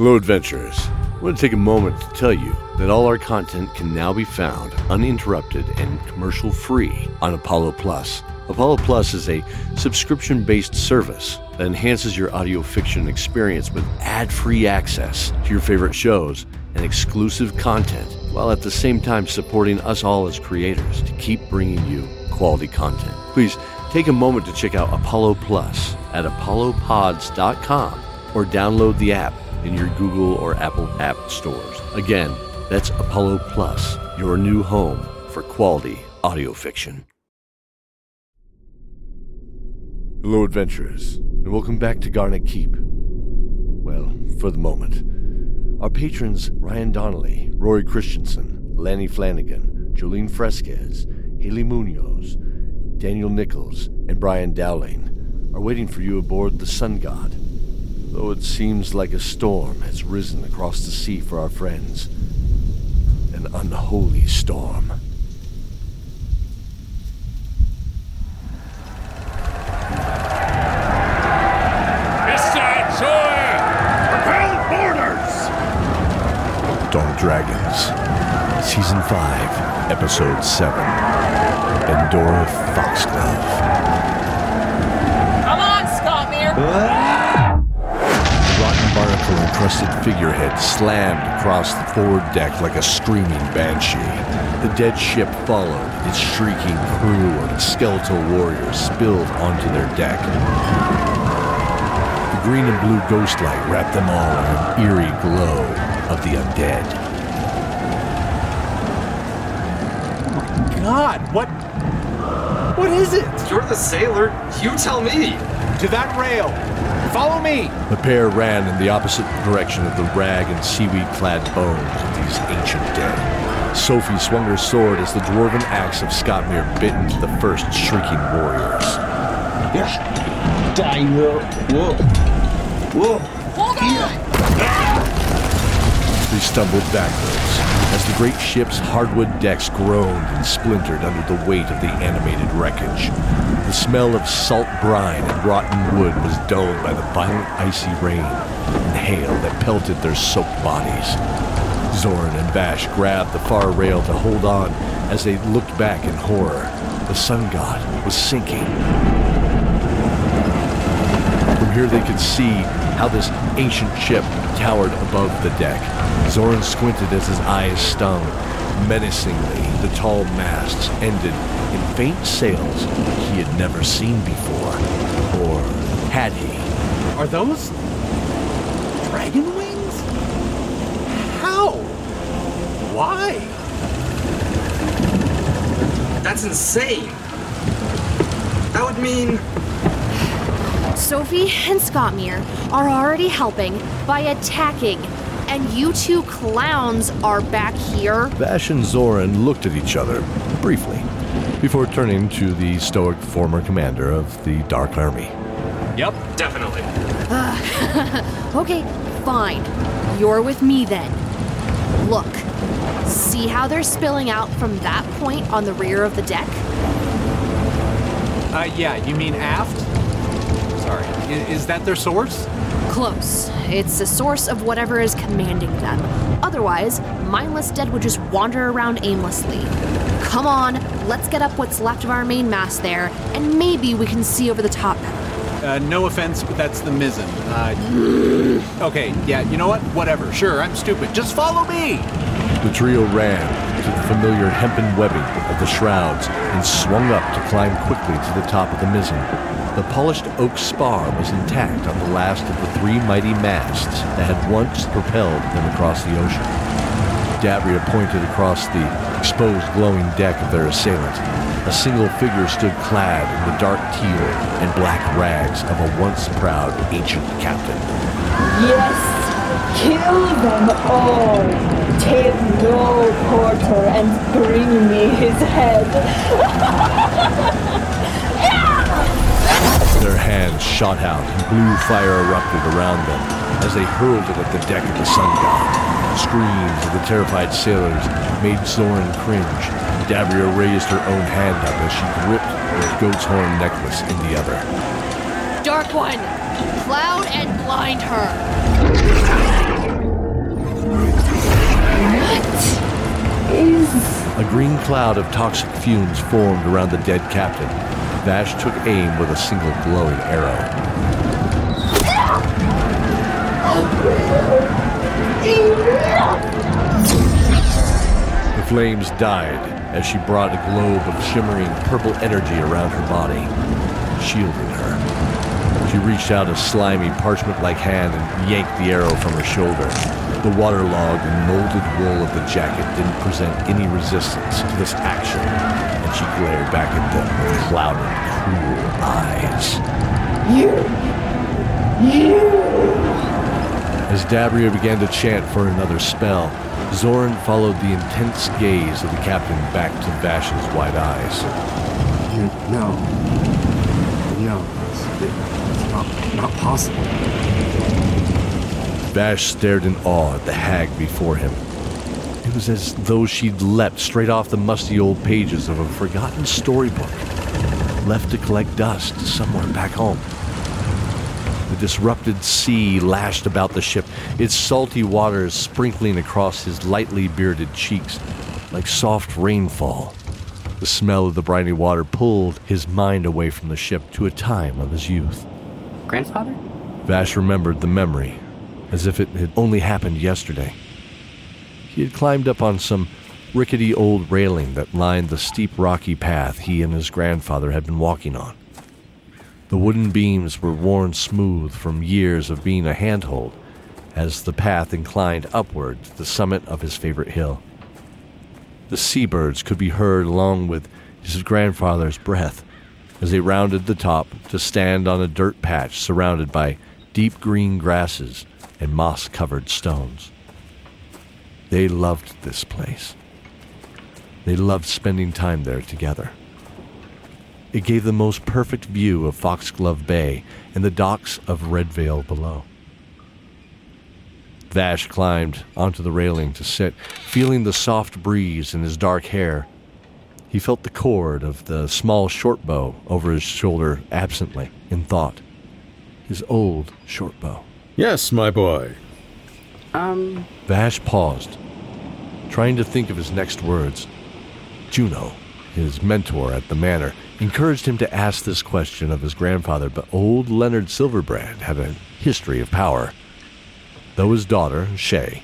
Hello, adventurers. I want to take a moment to tell you that all our content can now be found uninterrupted and commercial free on Apollo Plus. Apollo Plus is a subscription based service that enhances your audio fiction experience with ad free access to your favorite shows and exclusive content, while at the same time supporting us all as creators to keep bringing you quality content. Please take a moment to check out Apollo Plus at apollopods.com or download the app in your Google or Apple app stores. Again, that's Apollo Plus, your new home for quality audio fiction. Hello, adventurers, and welcome back to Garnet Keep. Well, for the moment. Our patrons Ryan Donnelly, Rori Christenson, Laney Flanagan, Joleen Fresquez, Hayley Munoz, Daniel Nichols, and Brian Dowling are waiting for you aboard the Sun God. Though it seems like a storm has risen across the sea for our friends. An unholy storm. Mr. Joy! Repel boarders! Dawn Dragons, Season 5, Episode 7. Endora Foxglove. Come on, Skotmir! The rotten encrusted figurehead slammed across the forward deck like a screaming banshee. The dead ship followed, its shrieking crew of skeletal warriors spilled onto their deck. The green and blue ghost light wrapped them all in an eerie glow of the undead. God, what? What is it? You're the sailor. You tell me. To that rail. Follow me. The pair ran in the opposite direction of the rag and seaweed clad bones of these ancient dead. Sophie swung her sword as the dwarven axe of Skotmir bit into the first shrieking warriors. Die, whoa, uh, whoa, whoa. Hold on! They stumbled backwards as the great ship's hardwood decks groaned and splintered under the weight of the animated wreckage. The smell of salt brine and rotten wood was dulled by the violent icy rain and hail that pelted their soaked bodies. Zorin and Vash grabbed the far rail to hold on as they looked back in horror. The sun god was sinking. From here they could see how this ancient ship towered above the deck. Zorin squinted as his eyes stung. Menacingly, the tall masts ended in faint sails he had never seen before. Or had he? Are those dragon wings? How? Why? That's insane. That would mean Sophie and Skotmir are already helping by attacking, and you two clowns are back here. Vash and Zorin looked at each other briefly before turning to the stoic former commander of the Dark Army. Yep. definitely. Okay, fine. You're with me then. Look, see how they're spilling out from that point on the rear of the deck? Uh, yeah, you mean aft? Sorry. Is that their source? Close. It's the source of whatever is commanding them. Otherwise, mindless dead would just wander around aimlessly. Come on, let's get up what's left of our main mast there, and maybe we can see over the top better. Uh, no offense, but that's the mizzen. Uh, okay, yeah, you know what? Whatever. Sure, I'm stupid. Just follow me. The trio ran to the familiar hempen webbing of the shrouds and swung up to climb quickly to the top of the mizzen. The polished oak spar was intact on the last of the three mighty masts that had once propelled them across the ocean. Dabria pointed across the exposed glowing deck of their assailant. A single figure stood clad in the dark teal and black rags of a once proud ancient captain. Yes, kill them all. Take no porter and bring me his head. Their hands shot out, and blue fire erupted around them as they hurled it at the deck of the Sun God. Screams of the terrified sailors made Zorin cringe. Dabria raised her own hand up as she gripped the goat's horn necklace in the other. Dark One, cloud and blind her. What is... A green cloud of toxic fumes formed around the dead captain, Vash took aim with a single glowing arrow. The flames died as she brought a globe of shimmering purple energy around her body, shielding her. She reached out a slimy, parchment like hand and yanked the arrow from her shoulder. The waterlogged and molded wool of the jacket didn't present any resistance to this action, she glared back at them with clouded, cruel eyes. You! You! As Dabria began to chant for another spell, Zorin followed the intense gaze of the captain back to Vash's wide eyes. No. No. It's, not, not possible. Vash stared in awe at the hag before him. It was as though she'd leapt straight off the musty old pages of a forgotten storybook, left to collect dust somewhere back home. The disrupted sea lashed about the ship, its salty waters sprinkling across his lightly bearded cheeks like soft rainfall. The smell of the briny water pulled his mind away from the ship to a time of his youth. Grandfather? Vash remembered the memory as if it had only happened yesterday. He had climbed up on some rickety old railing that lined the steep rocky path he and his grandfather had been walking on. The wooden beams were worn smooth from years of being a handhold as the path inclined upward to the summit of his favorite hill. The seabirds could be heard along with his grandfather's breath as they rounded the top to stand on a dirt patch surrounded by deep green grasses and moss covered stones. They loved this place. They loved spending time there together. It gave the most perfect view of Foxglove Bay and the docks of Redvale below. Vash climbed onto the railing to sit, feeling the soft breeze in his dark hair. He felt the cord of the small short bow over his shoulder absently, in thought. His old short bow. Yes, my boy. Um, Vash paused, trying to think of his next words. Juno, his mentor at the manor, encouraged him to ask this question of his grandfather, but old Leonard Silverbrand had a history of power. Though his daughter, Shay,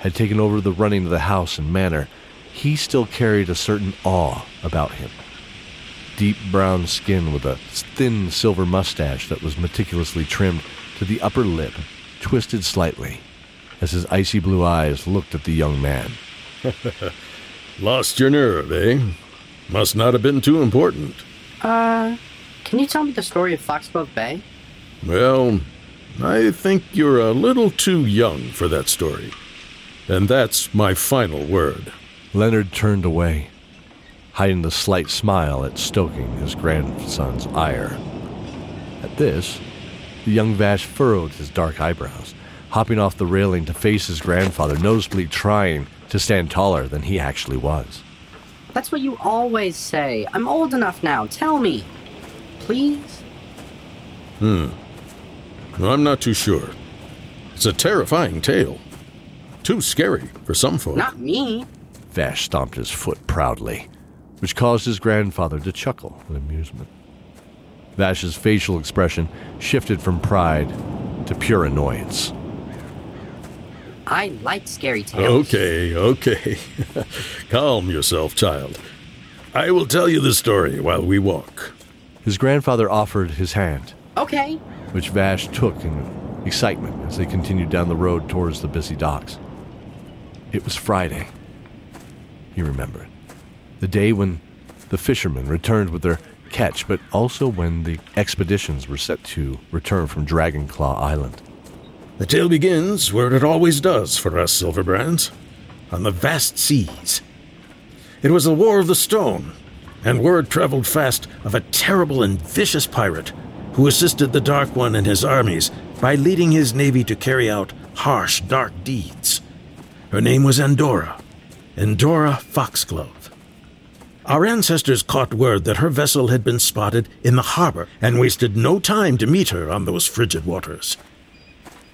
had taken over the running of the house and manor, he still carried a certain awe about him. Deep brown skin with a thin silver mustache that was meticulously trimmed to the upper lip, twisted slightly, as his icy blue eyes looked at the young man. Lost your nerve, eh? Must not have been too important. uh, can you tell me the story of Foxglove Bay? Well, I think you're a little too young for that story. And that's my final word. Leonard turned away, hiding the slight smile at stoking his grandson's ire. At this, the young Vash furrowed his dark eyebrows, hopping off the railing to face his grandfather, noticeably trying to stand taller than he actually was. That's what you always say. I'm old enough now. Tell me. Please? Hmm. Well, I'm not too sure. It's a terrifying tale. Too scary for some folk. Not me. Vash stomped his foot proudly, which caused his grandfather to chuckle in amusement. Vash's facial expression shifted from pride to pure annoyance. I like scary tales. Okay, okay. Calm yourself, child. I will tell you the story while we walk. His grandfather offered his hand, Okay. which Vash took in excitement as they continued down the road towards the busy docks. It was Friday. He remembered. The day when the fishermen returned with their catch, but also when the expeditions were set to return from Dragonclaw Island. The tale begins where it always does for us Silverbrands on the vast seas. It was the War of the Stone, and word traveled fast of a terrible and vicious pirate who assisted the Dark One and his armies by leading his navy to carry out harsh, dark deeds. Her name was Endora, Endora Foxglove. Our ancestors caught word that her vessel had been spotted in the harbor and wasted no time to meet her on those frigid waters.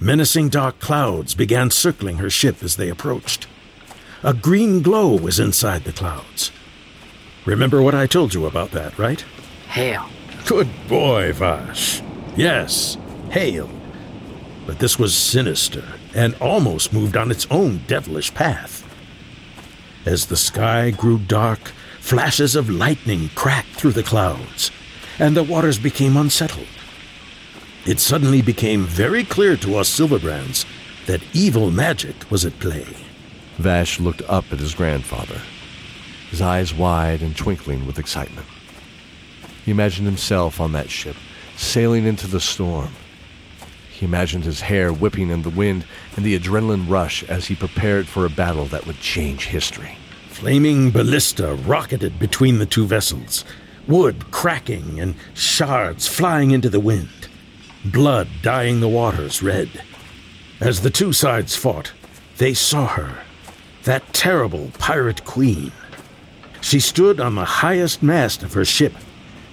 Menacing dark clouds began circling her ship as they approached. A green glow was inside the clouds. Remember what I told you about that, right? Hail. Good boy, Vash. Yes, hail. But this was sinister and almost moved on its own devilish path. As the sky grew dark, flashes of lightning cracked through the clouds, and the waters became unsettled. It suddenly became very clear to us Silverbrands that evil magic was at play. Vash looked up at his grandfather, his eyes wide and twinkling with excitement. He imagined himself on that ship, sailing into the storm. He imagined his hair whipping in the wind and the adrenaline rush as he prepared for a battle that would change history. Flaming ballista rocketed between the two vessels, wood cracking and shards flying into the wind, blood dyeing the waters red. As the two sides fought, they saw her, that terrible pirate queen. She stood on the highest mast of her ship,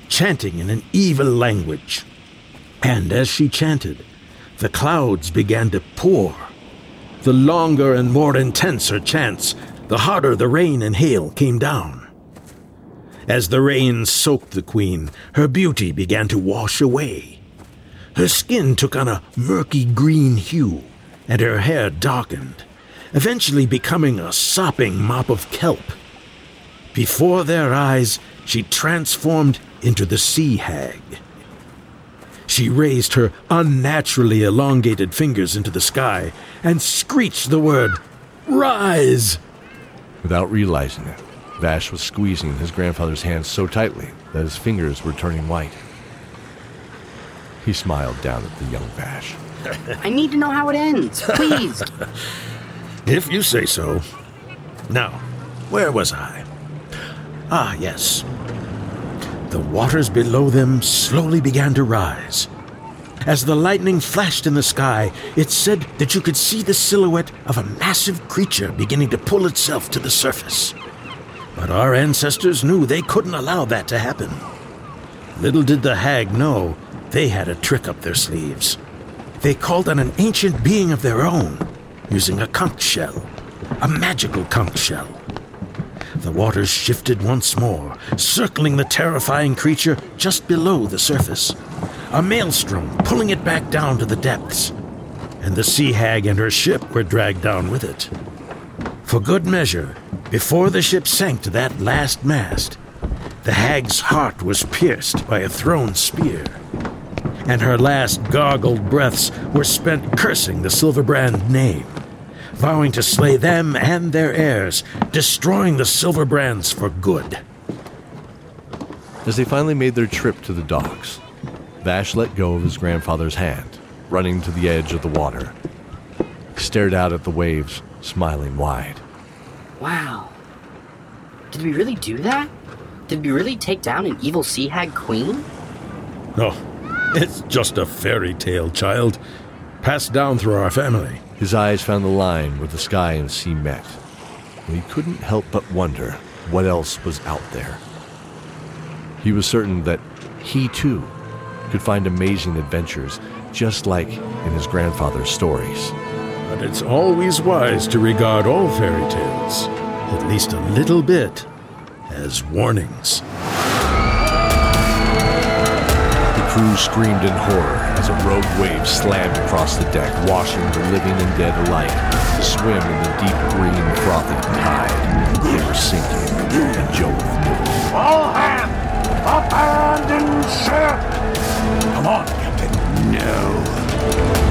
chanting in an evil language. And as she chanted, the clouds began to pour. The longer and more intense her chants, the harder the rain and hail came down. As the rain soaked the queen, her beauty began to wash away. Her skin took on a murky green hue, and her hair darkened, eventually becoming a sopping mop of kelp. Before their eyes, she transformed into the sea hag. She raised her unnaturally elongated fingers into the sky and screeched the word, Rise! Without realizing it, Vash was squeezing his grandfather's hand so tightly that his fingers were turning white. He smiled down at the young Vash. I need to know how it ends, please. If you say so. Now, where was I? Ah, yes. The waters below them slowly began to rise. As the lightning flashed in the sky, it said that you could see the silhouette of a massive creature beginning to pull itself to the surface. But our ancestors knew they couldn't allow that to happen. Little did the hag know they had a trick up their sleeves. They called on an ancient being of their own, using a conch shell, a magical conch shell. The waters shifted once more, circling the terrifying creature just below the surface. A maelstrom pulling it back down to the depths. And the sea hag and her ship were dragged down with it. For good measure, before the ship sank to that last mast, the hag's heart was pierced by a thrown spear. And her last gargled breaths were spent cursing the Silverbrand name vowing to slay them and their heirs, destroying the Silverbrands for good. As they finally made their trip to the docks, Vash let go of his grandfather's hand, running to the edge of the water. He stared out at the waves, smiling wide. Wow. Did we really do that? Did we really take down an evil sea hag queen? No, it's just a fairy tale, child, passed down through our family. His eyes found the line where the sky and sea met, and he couldn't help but wonder what else was out there. He was certain that he too could find amazing adventures just like in his grandfather's stories. But it's always wise to regard all fairy tales, at least a little bit, as warnings. Crew screamed in horror as a rogue wave slammed across the deck, washing the living and dead alike to swim in the deep green, frothy tide. They were sinking, and Joel knew. All hands! Abandon ship! Come on, Captain. No.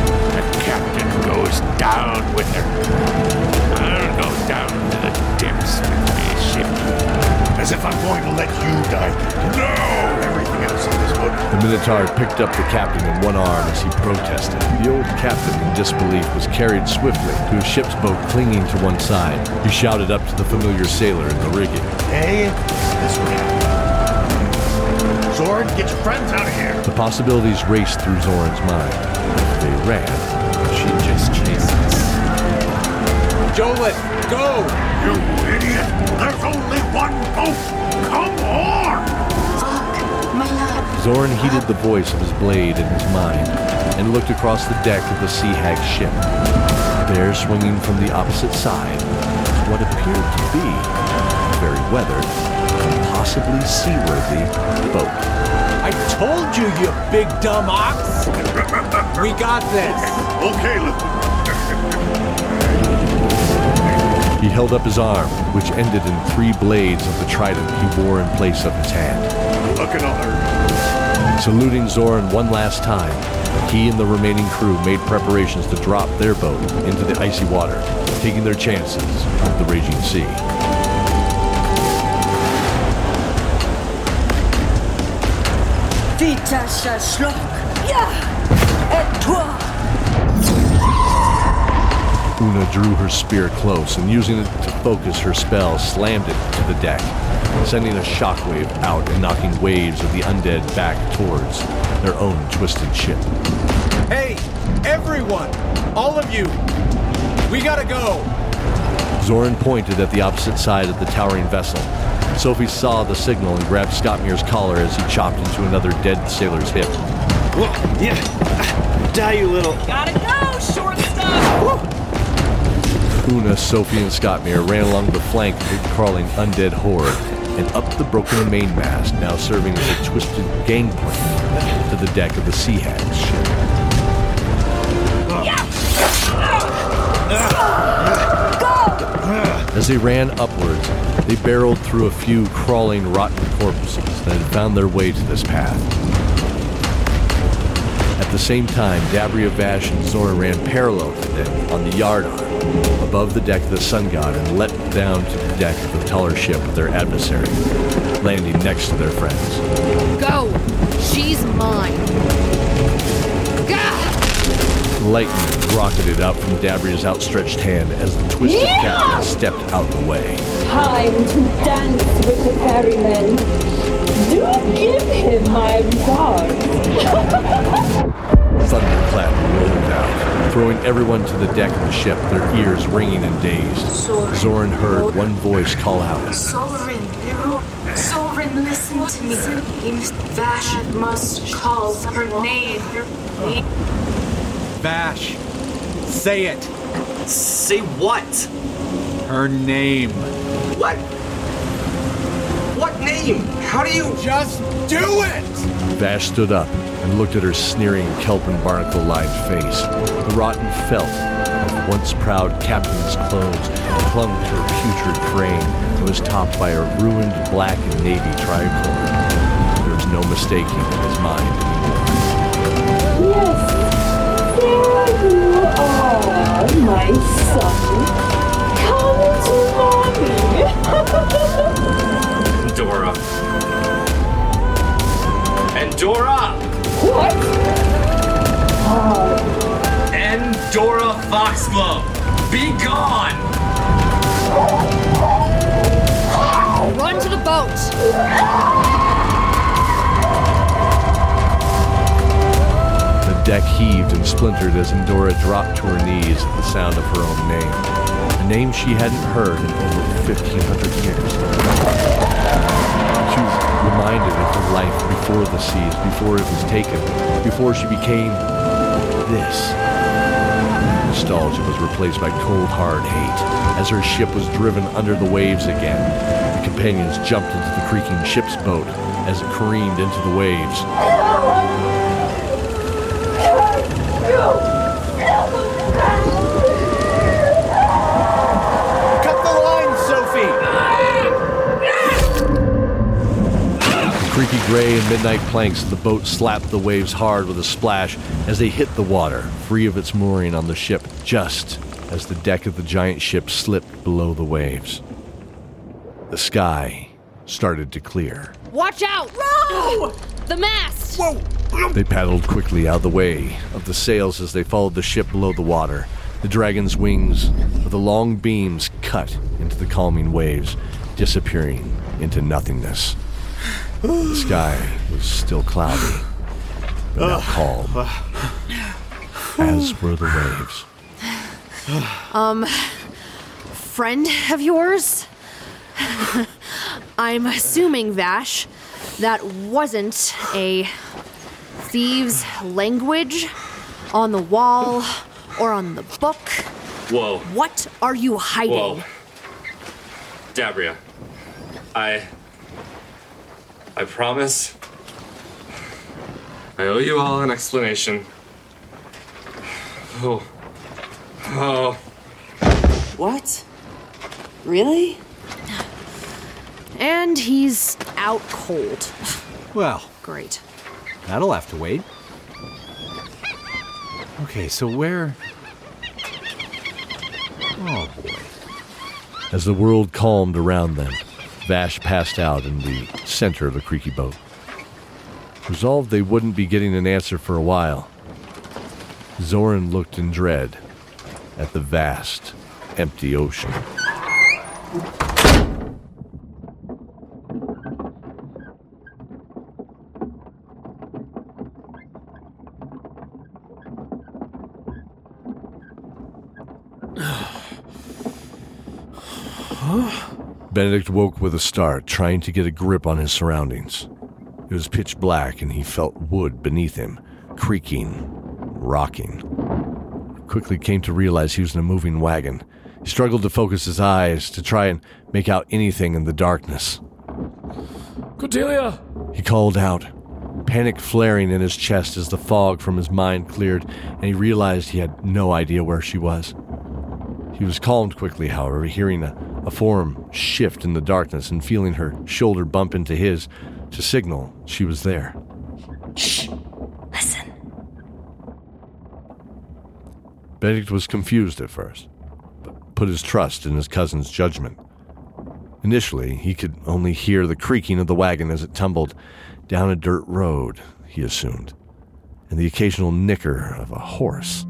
The picked up the captain in one arm as he protested. The old captain, in disbelief, was carried swiftly to a ship's boat clinging to one side. He shouted up to the familiar sailor in the rigging. Hey, this way. Zord, get your friends out of here. The possibilities raced through Zorin's mind. They ran, she'd just chase us. Jolith, go! You idiot! There's only one boat! Come on! Zorin heeded the voice of his blade in his mind and looked across the deck of the Sea Hag ship. There, swinging from the opposite side, what appeared to be a very weathered and possibly seaworthy boat. I told you, you big dumb ox! We got this! Okay, look. He held up his arm, which ended in three blades of the trident he wore in place of his hand. Look at her. Saluting Zorin one last time, he and the remaining crew made preparations to drop their boat into the icy water, taking their chances with the raging sea. Vita. Et toi. Una drew her spear close and, using it to focus her spell, slammed it to the deck, sending a shockwave out and knocking waves of the undead back towards their own twisted ship. Hey, everyone! All of you! We gotta go! Zorin pointed at the opposite side of the towering vessel. Sophie saw the signal and grabbed Skotmir's collar as he chopped into another dead sailor's hip. yeah. Die, you little. Gotta go, short stuff! Una, Sophie, and Skotmir ran along the flank of the crawling undead horde and up the broken mainmast, now serving as a twisted gangplank to the deck of the Sea Hag's. As they ran upwards, they barreled through a few crawling, rotten corpses that had found their way to this path. At the same time, Dabria, Vash, and Zorin ran parallel to them on the yardarm, above the deck of the Sun God, and leapt down to the deck of the taller ship with their adversary, landing next to their friends. Go! She's mine! Gah! Lightning rocketed out from Dabria's outstretched hand as the twisted Yeah! captain stepped out of the way. Time to dance with the ferryman. Do give him my regard. Thunderclap rolled out, throwing everyone to the deck of the ship, their ears ringing and dazed. Zorin heard one voice call out. Sovereign, Sovereign, listen to me. Vash must call her name. Vash, say it. Say what? Her name. What? What name? How do you. Just do it! Vash stood up and looked at her sneering kelp and barnacle lined face. The rotten felt of once proud captain's clothes clung to her putrid frame and was topped by a ruined black and navy tricolor. There was no mistaking his mind anymore. Yes, there you are, my son. Come to mommy. Dora. Endora! what? Oh, And Dora Foxglove! Be gone! Run to the boat! The deck heaved and splintered as Endora dropped to her knees at the sound of her own name. A name she hadn't heard in over 1,500 years. She was reminded of her life before the seas, before it was taken, before she became this. Nostalgia was replaced by cold, hard hate. As her ship was driven under the waves again, the companions jumped into the creaking ship's boat as it careened into the waves. Cut gray and midnight planks, the boat slapped the waves hard with a splash as they hit the water, free of its mooring on the ship, just as the deck of the giant ship slipped below the waves. The sky started to clear. Watch out! Row! The mast! Whoa! They paddled quickly out of the way of the sails as they followed the ship below the water. The dragon's wings, with the long beams cut into the calming waves, disappearing into nothingness. The sky was still cloudy, but now calm, as were the waves. Um, friend of yours? I'm assuming, Vash, that wasn't a thieves' language on the wall or on the book. Whoa. What are you hiding? Whoa. Dabria, I. I promise. I owe you all an explanation. Oh. Oh. What? Really? And he's out cold. Well, Great. that'll have to wait. Okay, so where. Oh boy. As the world calmed around them, Vash passed out in the center of the creaky boat. Resolved they wouldn't be getting an answer for a while, Zorin looked in dread at the vast, empty ocean. Benedict woke with a start, trying to get a grip on his surroundings. It was pitch black, and he felt wood beneath him, creaking, rocking. Quickly came to realize he was in a moving wagon. He struggled to focus his eyes to try and make out anything in the darkness. Cordelia! He called out, panic flaring in his chest as the fog from his mind cleared, and he realized he had no idea where she was. He was calmed quickly, however, hearing a, a form shift in the darkness and feeling her shoulder bump into his to signal she was there. Shh. Listen. Benedict was confused at first, but put his trust in his cousin's judgment. Initially, he could only hear the creaking of the wagon as it tumbled down a dirt road, he assumed, and the occasional nicker of a horse.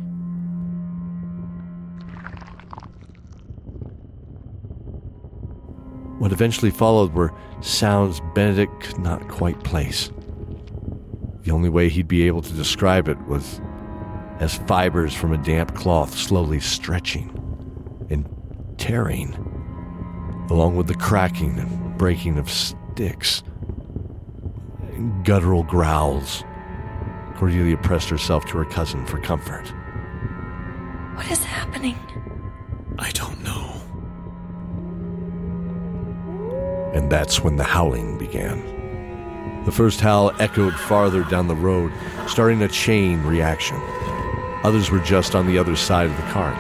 What eventually followed were sounds Benedict could not quite place. The only way he'd be able to describe it was as fibers from a damp cloth slowly stretching and tearing, along with the cracking and breaking of sticks, and guttural growls. Cordelia pressed herself to her cousin for comfort. What is happening? I don't know. And that's when the howling began. The first howl echoed farther down the road, starting a chain reaction. Others were just on the other side of the cart.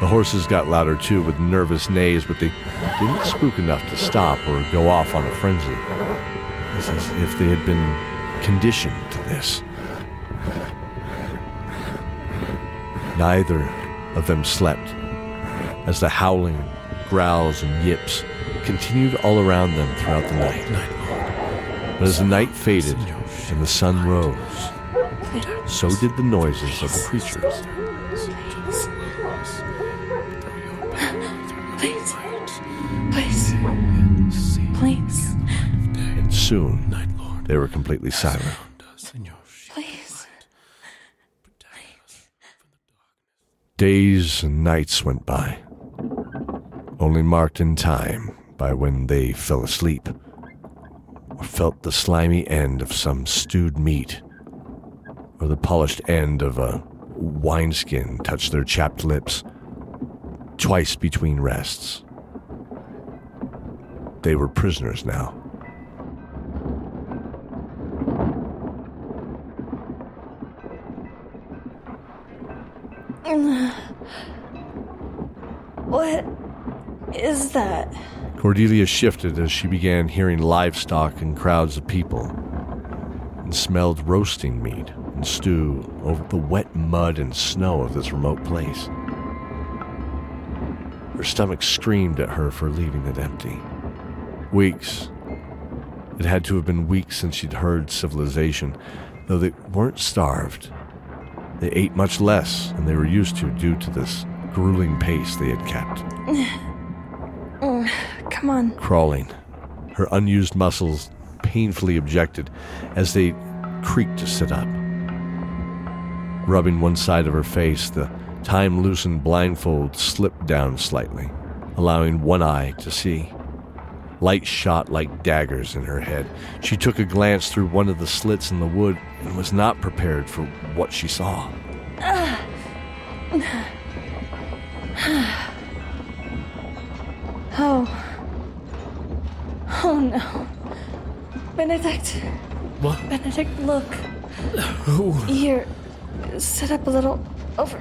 The horses got louder too, with nervous neighs, but they didn't spook enough to stop or go off on a frenzy. It's as if they had been conditioned to this. Neither of them slept, as the howling, growls, and yips continued all around them throughout the night. But as the night faded and the sun rose, so did the noises of the creatures. Please. Please. Please. And soon, they were completely silent. Please. Days and nights went by, only marked in time by when they fell asleep or felt the slimy end of some stewed meat or the polished end of a wineskin touch their chapped lips twice between rests. They were prisoners now. What is that? Cordelia shifted as she began hearing livestock and crowds of people, and smelled roasting meat and stew over the wet mud and snow of this remote place. Her stomach screamed at her for leaving it empty. Weeks. It had to have been weeks since she'd heard civilization, though they weren't starved. They ate much less than they were used to due to this grueling pace they had kept. Come on. crawling. Her unused muscles painfully objected as they creaked to sit up. Rubbing one side of her face, the time loosened blindfold slipped down slightly, allowing one eye to see. Light shot like daggers in her head. She took a glance through one of the slits in the wood and was not prepared for what she saw. Oh, no. Benedict. What? Benedict, look. Who? Here. Sit up a little. Over.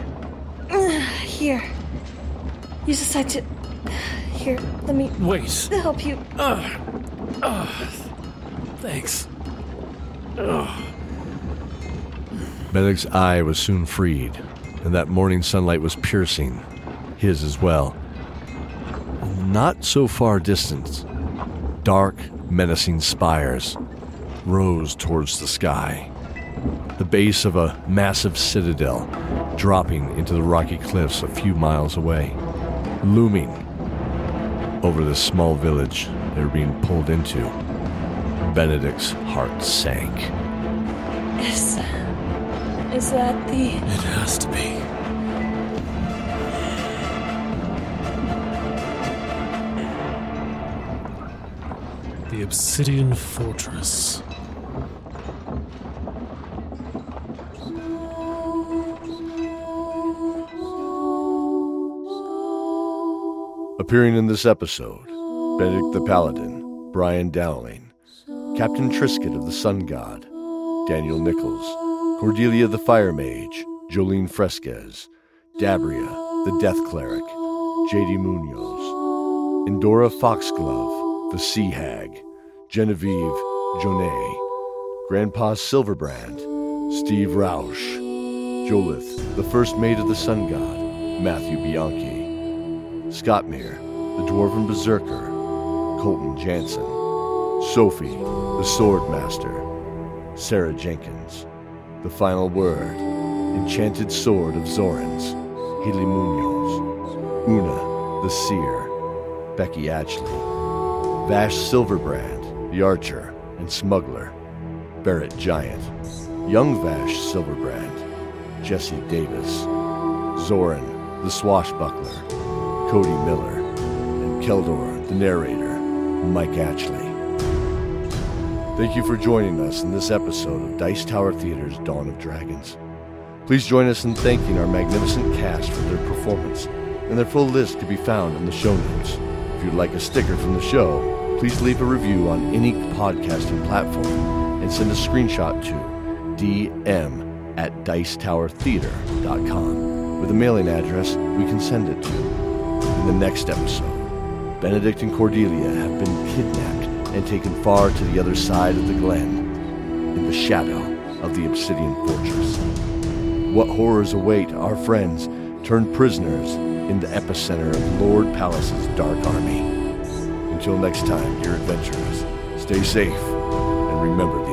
Here. Use the side to. Here, let me. Wait. Help you. Uh, uh, thanks. Ugh. Benedict's eye was soon freed, and that morning sunlight was piercing, his as well. Not so far distant, dark, menacing spires rose towards the sky. The base of a massive citadel dropping into the rocky cliffs a few miles away, looming over this small village they were being pulled into. Benedict's heart sank. Is. Is that the. It has to be. The Obsidian Fortress. Appearing in this episode, Benedict the Paladin, Brian Dowling, Captain Triscuit of the Sun God, Daniel Nichols, Cordelia the Fire Mage, Joleen Fresquez, Dabria the Death Cleric, J.D. Munoz, Endora Foxglove, the Sea Hag, Genevieve Gionet, Grandpa Silverbrand, Steve Rausch, Jolith, the First Mate of the Sun God, Matthew Bianchi, Skotmir, the Dwarven Berserker, Colten Janssenn, Sophie, the Sword Master, Sarah Jenkins, The Final Word, Enchanted Sword of Zorin's, Hayley Munoz, Una, the Seer, Becky Atchley, Vash Silverbrand, the Archer and Smuggler, Barret Giant, Young Vash Silverbrand, Jesse Davis, Zorin, the Swashbuckler, Cody Miller, and Keldor, the narrator, Mike Atchley. Thank you for joining us in this episode of Dice Tower Theater's Dawn of Dragons. Please join us in thanking our magnificent cast for their performance, and their full list can be found in the show notes. If you'd like a sticker from the show, please leave a review on any podcasting platform and send a screenshot to dm at dicetowertheater.com with a mailing address we can send it to. In the next episode, Benedict and Cordelia have been kidnapped and taken far to the other side of the glen, in the shadow of the Obsidian Fortress. What horrors await our friends turned prisoners in the epicenter of Lord Palace's dark army. Until next time, dear adventurers, stay safe and remember.